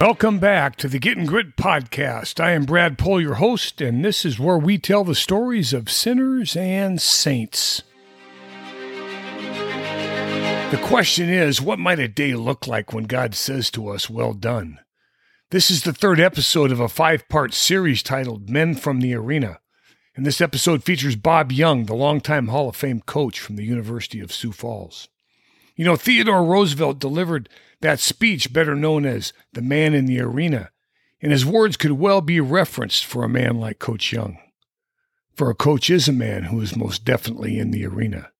Welcome back to the Getting Grit podcast. I am Brad Pohl, your host, and this is where we tell the stories of sinners and saints. The question is what might a day look like when God says to us, Well done? This is the third episode of a five part series titled Men from the Arena. And this episode features Bob Young, the longtime Hall of Fame coach from the University of Sioux Falls. You know, Theodore Roosevelt delivered that speech, better known as the man in the arena, and his words could well be referenced for a man like Coach Young. For a coach is a man who is most definitely in the arena.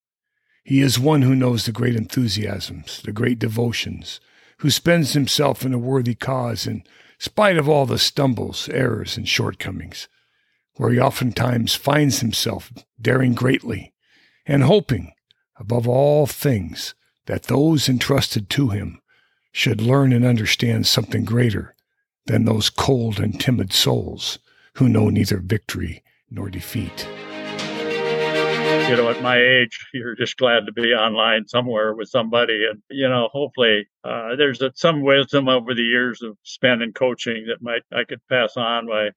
He is one who knows the great enthusiasms, the great devotions, who spends himself in a worthy cause in spite of all the stumbles, errors, and shortcomings, where he oftentimes finds himself daring greatly and hoping, above all things, that those entrusted to him should learn and understand something greater than those cold and timid souls who know neither victory nor defeat. You know, at my age, you're just glad to be online somewhere with somebody. And, you know, hopefully uh, there's some wisdom over the years of spending coaching that might I could pass on by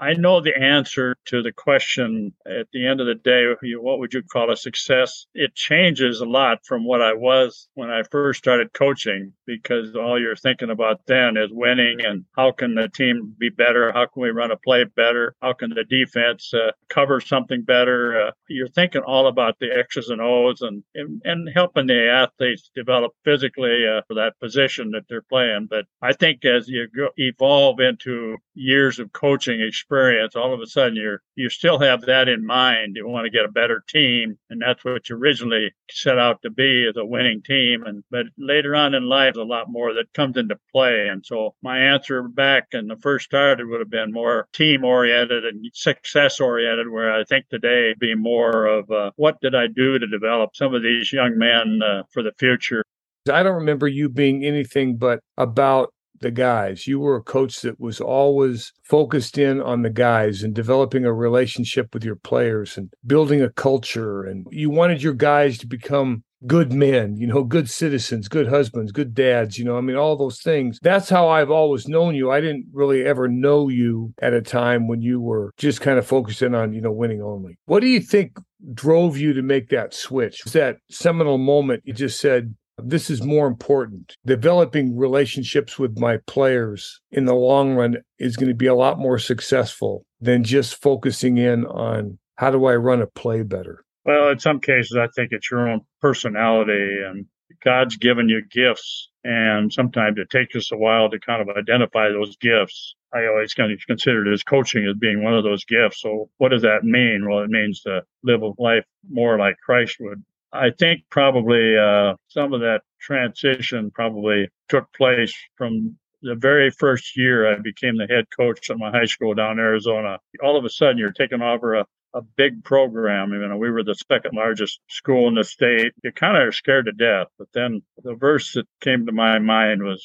I know the answer to the question at the end of the day, what would you call a success? It changes a lot from what I was when I first started coaching because all you're thinking about then is winning and how can the team be better? How can we run a play better? How can the defense uh, cover something better? Uh, you're thinking all about the X's and O's and, and, and helping the athletes develop physically uh, for that position that they're playing. But I think as you go, evolve into years of coaching experience, all of a sudden you're you still have that in mind. You want to get a better team, and that's what you originally set out to be as a winning team. And but later on in life, a lot more that comes into play. And so my answer back in the first started would have been more team oriented and success oriented, where I think today be more of uh, what did I do to develop some of these young men uh, for the future. I don't remember you being anything but about the guys. You were a coach that was always focused in on the guys and developing a relationship with your players and building a culture. And you wanted your guys to become good men, you know, good citizens, good husbands, good dads, you know, I mean, all those things. That's how I've always known you. I didn't really ever know you at a time when you were just kind of focused focusing on, you know, winning only. What do you think drove you to make that switch? that seminal moment you just said, this is more important. Developing relationships with my players in the long run is going to be a lot more successful than just focusing in on how do I run a play better. Well, in some cases, I think it's your own personality and God's given you gifts. And sometimes it takes us a while to kind of identify those gifts. I always kind of considered as coaching as being one of those gifts. So what does that mean? Well, it means to live a life more like Christ would I think probably uh, some of that transition probably took place from the very first year I became the head coach at my high school down in Arizona. All of a sudden, you're taking over a, a big program. You know, we were the second largest school in the state. You kind of are scared to death. But then the verse that came to my mind was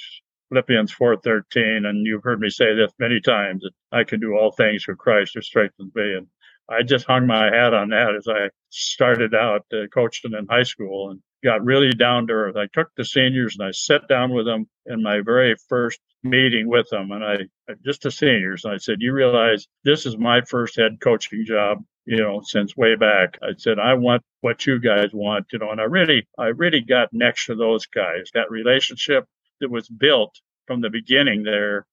Philippians 4:13, and you've heard me say this many times that I can do all things through Christ who strengthens me. And I just hung my hat on that as I started out uh, coaching in high school and got really down to earth. I took the seniors and I sat down with them in my very first meeting with them, and I just the seniors. And I said, "You realize this is my first head coaching job." You know, since way back, I said, I want what you guys want, you know, and I really, I really got next to those guys. That relationship that was built from the beginning there,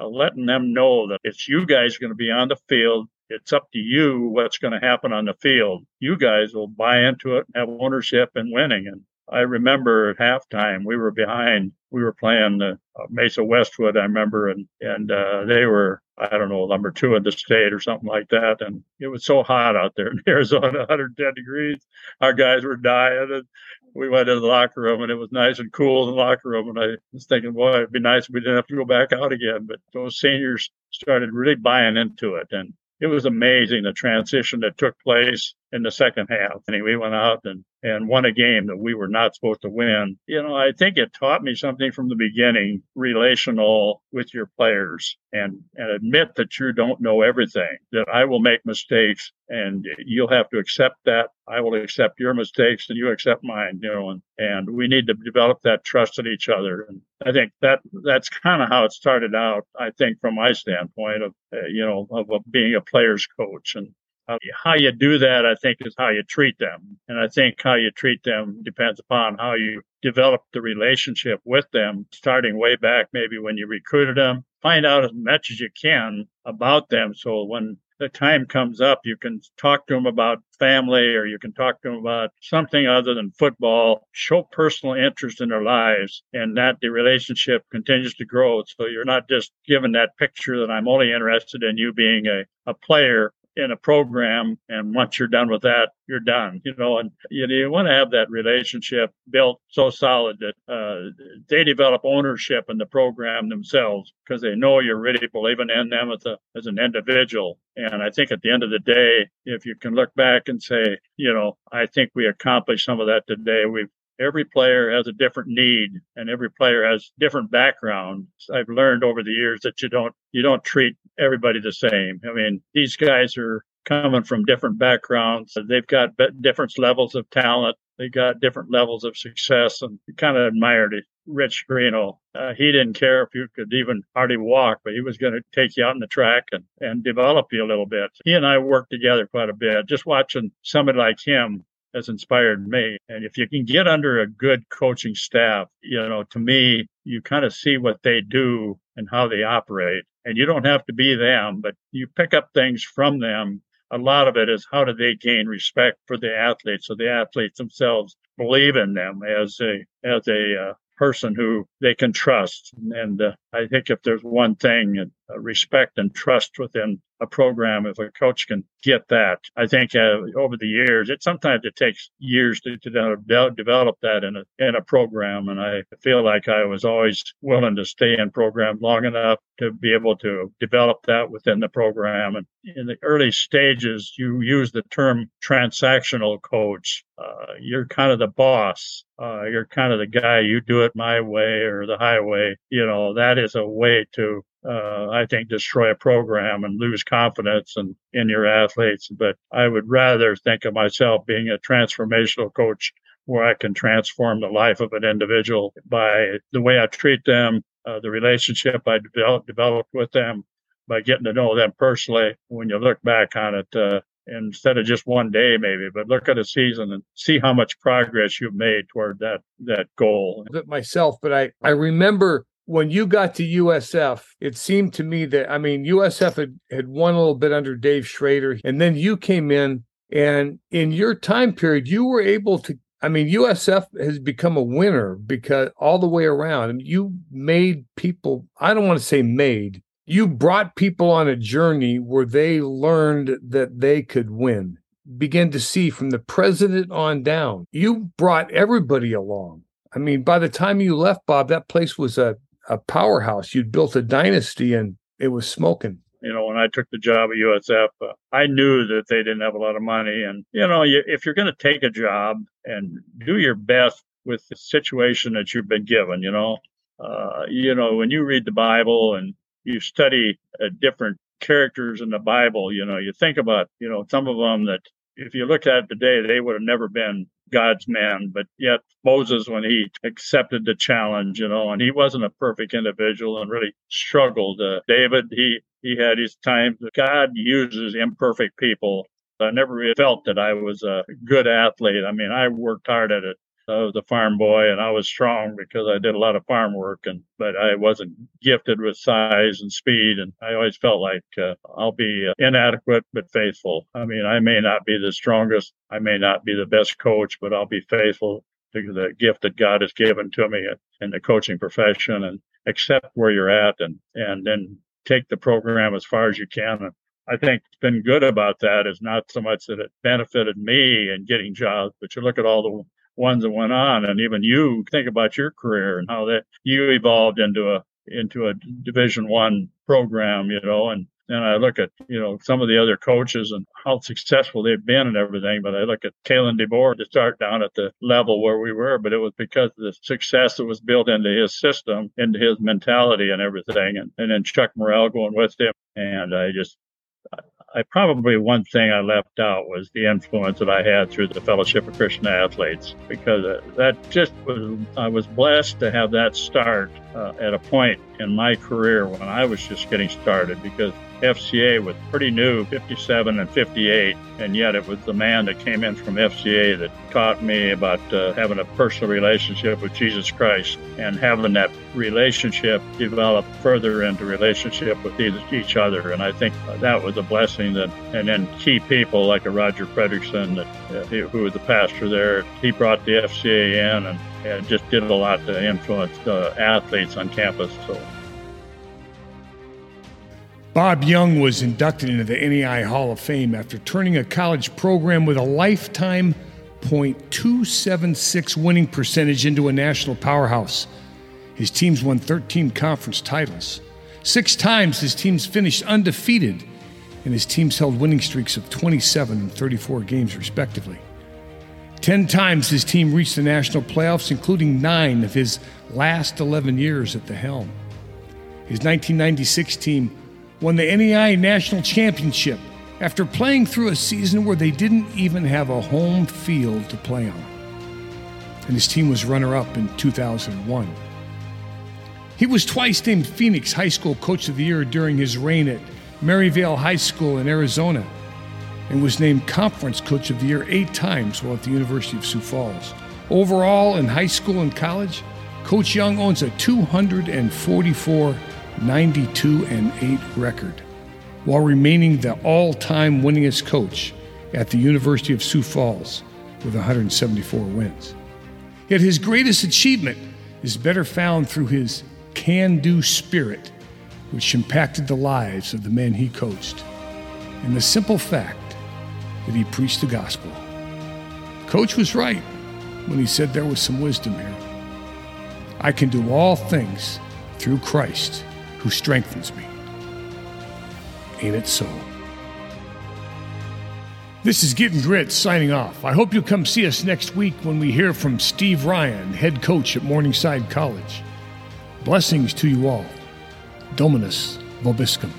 uh, letting them know that it's you guys going to be on the field it's up to you what's going to happen on the field. You guys will buy into it, and have ownership and winning. And I remember at halftime we were behind. We were playing the uh, Mesa Westwood, I remember, and and uh, they were I don't know number two in the state or something like that. And it was so hot out there in Arizona, 110 degrees. Our guys were dying, and we went into the locker room, and it was nice and cool in the locker room. And I was thinking, boy, it'd be nice if we didn't have to go back out again. But those seniors started really buying into it, and it was amazing the transition that took place in the second half. I And we went out and, and won a game that we were not supposed to win. You know, I think it taught me something from the beginning, relational with your players and, and admit that you don't know everything, that I will make mistakes and you'll have to accept that. I will accept your mistakes and you accept mine, you know, and, and we need to develop that trust in each other. And I think that that's kind of how it started out. I think from my standpoint of uh, you know of, of being a player's coach and how you do that, I think, is how you treat them. And I think how you treat them depends upon how you develop the relationship with them, starting way back, maybe when you recruited them. Find out as much as you can about them. So when the time comes up, you can talk to them about family or you can talk to them about something other than football, show personal interest in their lives, and that the relationship continues to grow. So you're not just given that picture that I'm only interested in you being a, a player, in a program and once you're done with that you're done you know and you, know, you want to have that relationship built so solid that uh, they develop ownership in the program themselves because they know you're really believing in them as a as an individual. And i think at the end of the day if you can look back and say you know i think we accomplished some of that today. We've every player has a different need and every player has different backgrounds. I've learned over the years that you don't you don't treat everybody the same. I mean, these guys are coming from different backgrounds. They've got different levels of talent. They got different levels of success, and kind of admired it. Rich Scrino, uh, he didn't care if you could even hardly walk, but he was going to take you out on the track and, and develop you a little bit. He and I worked together quite a bit. Just watching somebody like him has inspired me. And if you can get under a good coaching staff, you know, to me, you kind of see what they do and how they operate. And you don't have to be them, but you pick up things from them. A lot of it is how do they gain respect for the athletes, so the athletes themselves believe in them as a as a uh, person who they can trust. And uh, I think if there's one thing, uh, respect and trust within a program if a coach can get that. I think uh, over the years, it sometimes it takes years to, to de- develop that in a in a program, and I feel like I was always willing to stay in program long enough to be able to develop that within the program. And in the early stages, you use the term transactional coach. Uh, you're kind of the boss. Uh, you're kind of the guy. You do it my way or the highway. You know that is a way to uh, I think, destroy a program and lose confidence in, in your athletes. But I would rather think of myself being a transformational coach where I can transform the life of an individual by the way I treat them, uh, the relationship I develop, developed with them, by getting to know them personally. When you look back on it, uh, instead of just one day maybe but look at a season and see how much progress you've made toward that that goal myself but i i remember when you got to USF, it seemed to me that I mean USF had, had won a little bit under Dave Schrader, and then you came in, and in your time period, you were able to. I mean, USF has become a winner because all the way around, you made people. I don't want to say made. You brought people on a journey where they learned that they could win. Begin to see from the president on down. You brought everybody along. I mean, by the time you left, Bob, that place was a a powerhouse. You'd built a dynasty and it was smoking. You know, when I took the job at USF, uh, I knew that they didn't have a lot of money. And, you know, you, if you're going to take a job and do your best with the situation that you've been given, you know, uh, you know, when you read the Bible and you study uh, different characters in the Bible, you know, you think about, you know, some of them that if you look at it today, they would have never been God's man. But yet Moses, when he accepted the challenge, you know, and he wasn't a perfect individual and really struggled. Uh, David, he he had his times. God uses imperfect people. I never really felt that I was a good athlete. I mean, I worked hard at it. I was a farm boy and I was strong because I did a lot of farm work and but I wasn't gifted with size and speed and I always felt like uh, I'll be uh, inadequate but faithful. I mean, I may not be the strongest, I may not be the best coach, but I'll be faithful to the gift that God has given to me in the coaching profession and accept where you're at and and then take the program as far as you can and I think it's been good about that is not so much that it benefited me in getting jobs, but you look at all the ones that went on, and even you think about your career and how that you evolved into a into a Division One program, you know, and and I look at you know some of the other coaches and how successful they've been and everything. But I look at Kalen DeBoer to start down at the level where we were, but it was because of the success that was built into his system, into his mentality and everything. And, and then Chuck Morrell going with him, and I just I probably one thing I left out was the influence that I had through the Fellowship of Christian Athletes because uh, that just was I was blessed to have that start uh, at a point in my career when I was just getting started because FCA was pretty new, 57 and 58, and yet it was the man that came in from FCA that taught me about uh, having a personal relationship with Jesus Christ and having that relationship develop further into relationship with each other. And I think that was a blessing that, and then key people like a Roger Fredrickson, that, uh, who was the pastor there, he brought the FCA in and, and just did a lot to influence the athletes on campus. So Bob Young was inducted into the NAIA Hall of Fame after turning a college program with a lifetime .276 winning percentage into a national powerhouse. His teams won 13 conference titles. Six times his teams finished undefeated, and his teams held winning streaks of 27 and 34 games, respectively. Ten times his team reached the national playoffs, including nine of his last 11 years at the helm. His 1996 team won the NAIA National Championship after playing through a season where they didn't even have a home field to play on. And his team was runner up in 2001. He was twice named Phoenix High School Coach of the Year during his reign at Maryvale High School in Arizona and was named Conference Coach of the Year eight times while at the University of Sioux Falls. Overall, in high school and college, Coach Young owns a 244 92 and 8 record, while remaining the all time winningest coach at the University of Sioux Falls with 174 wins. Yet his greatest achievement is better found through his can do spirit, which impacted the lives of the men he coached, and the simple fact that he preached the gospel. Coach was right when he said there was some wisdom here. I can do all things through Christ who strengthens me. Ain't it so? This is Getting Grit signing off. I hope you'll come see us next week when we hear from Steve Ryan, head coach at Morningside College. Blessings to you all. Dominus Vobiscum.